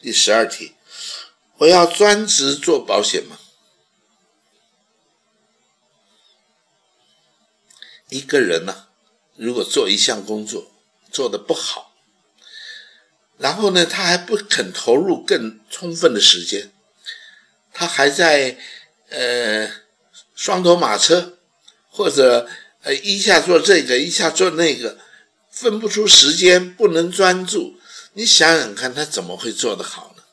第十二题，我要专职做保险吗？一个人呢，如果做一项工作做得不好，然后呢，他还不肯投入更充分的时间，他还在呃双头马车，或者呃一下做这个一下做那个，分不出时间，不能专注。你想想看，他怎么会做得好呢？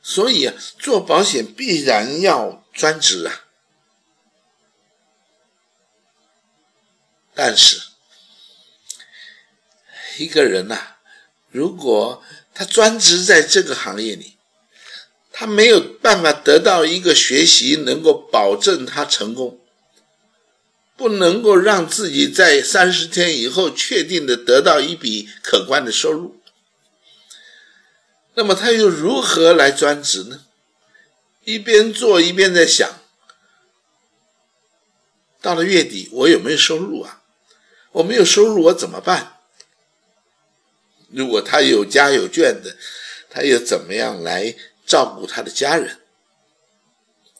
所以，做保险必然要专职啊。但是，一个人呐，如果他专职在这个行业里，他没有办法得到一个学习能够保证他成功，不能够让自己在三十天以后确定的得到一笔可观的收入，那么他又如何来专职呢？一边做一边在想，到了月底我有没有收入啊？我没有收入，我怎么办？如果他有家有眷的，他又怎么样来照顾他的家人？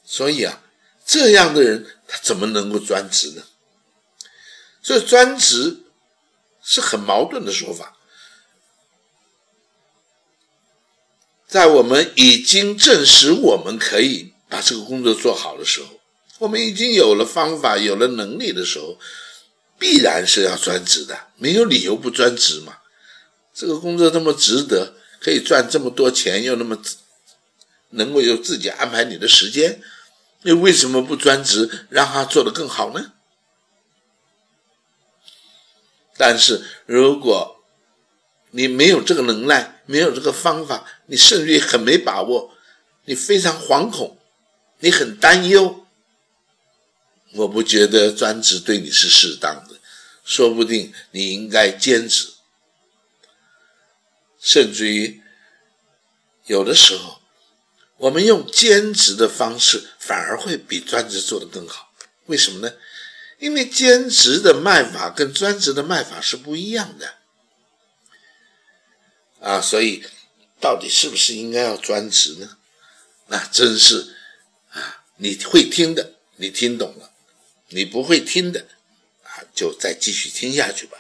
所以啊，这样的人他怎么能够专职呢？所以专职是很矛盾的说法。在我们已经证实我们可以把这个工作做好的时候，我们已经有了方法、有了能力的时候。必然是要专职的，没有理由不专职嘛。这个工作那么值得，可以赚这么多钱，又那么能够有自己安排你的时间，你为什么不专职，让他做得更好呢？但是如果你没有这个能耐，没有这个方法，你甚至于很没把握，你非常惶恐，你很担忧。我不觉得专职对你是适当的，说不定你应该兼职，甚至于有的时候，我们用兼职的方式反而会比专职做得更好。为什么呢？因为兼职的卖法跟专职的卖法是不一样的啊，所以到底是不是应该要专职呢？那真是啊，你会听的，你听懂了。你不会听的，啊，就再继续听下去吧。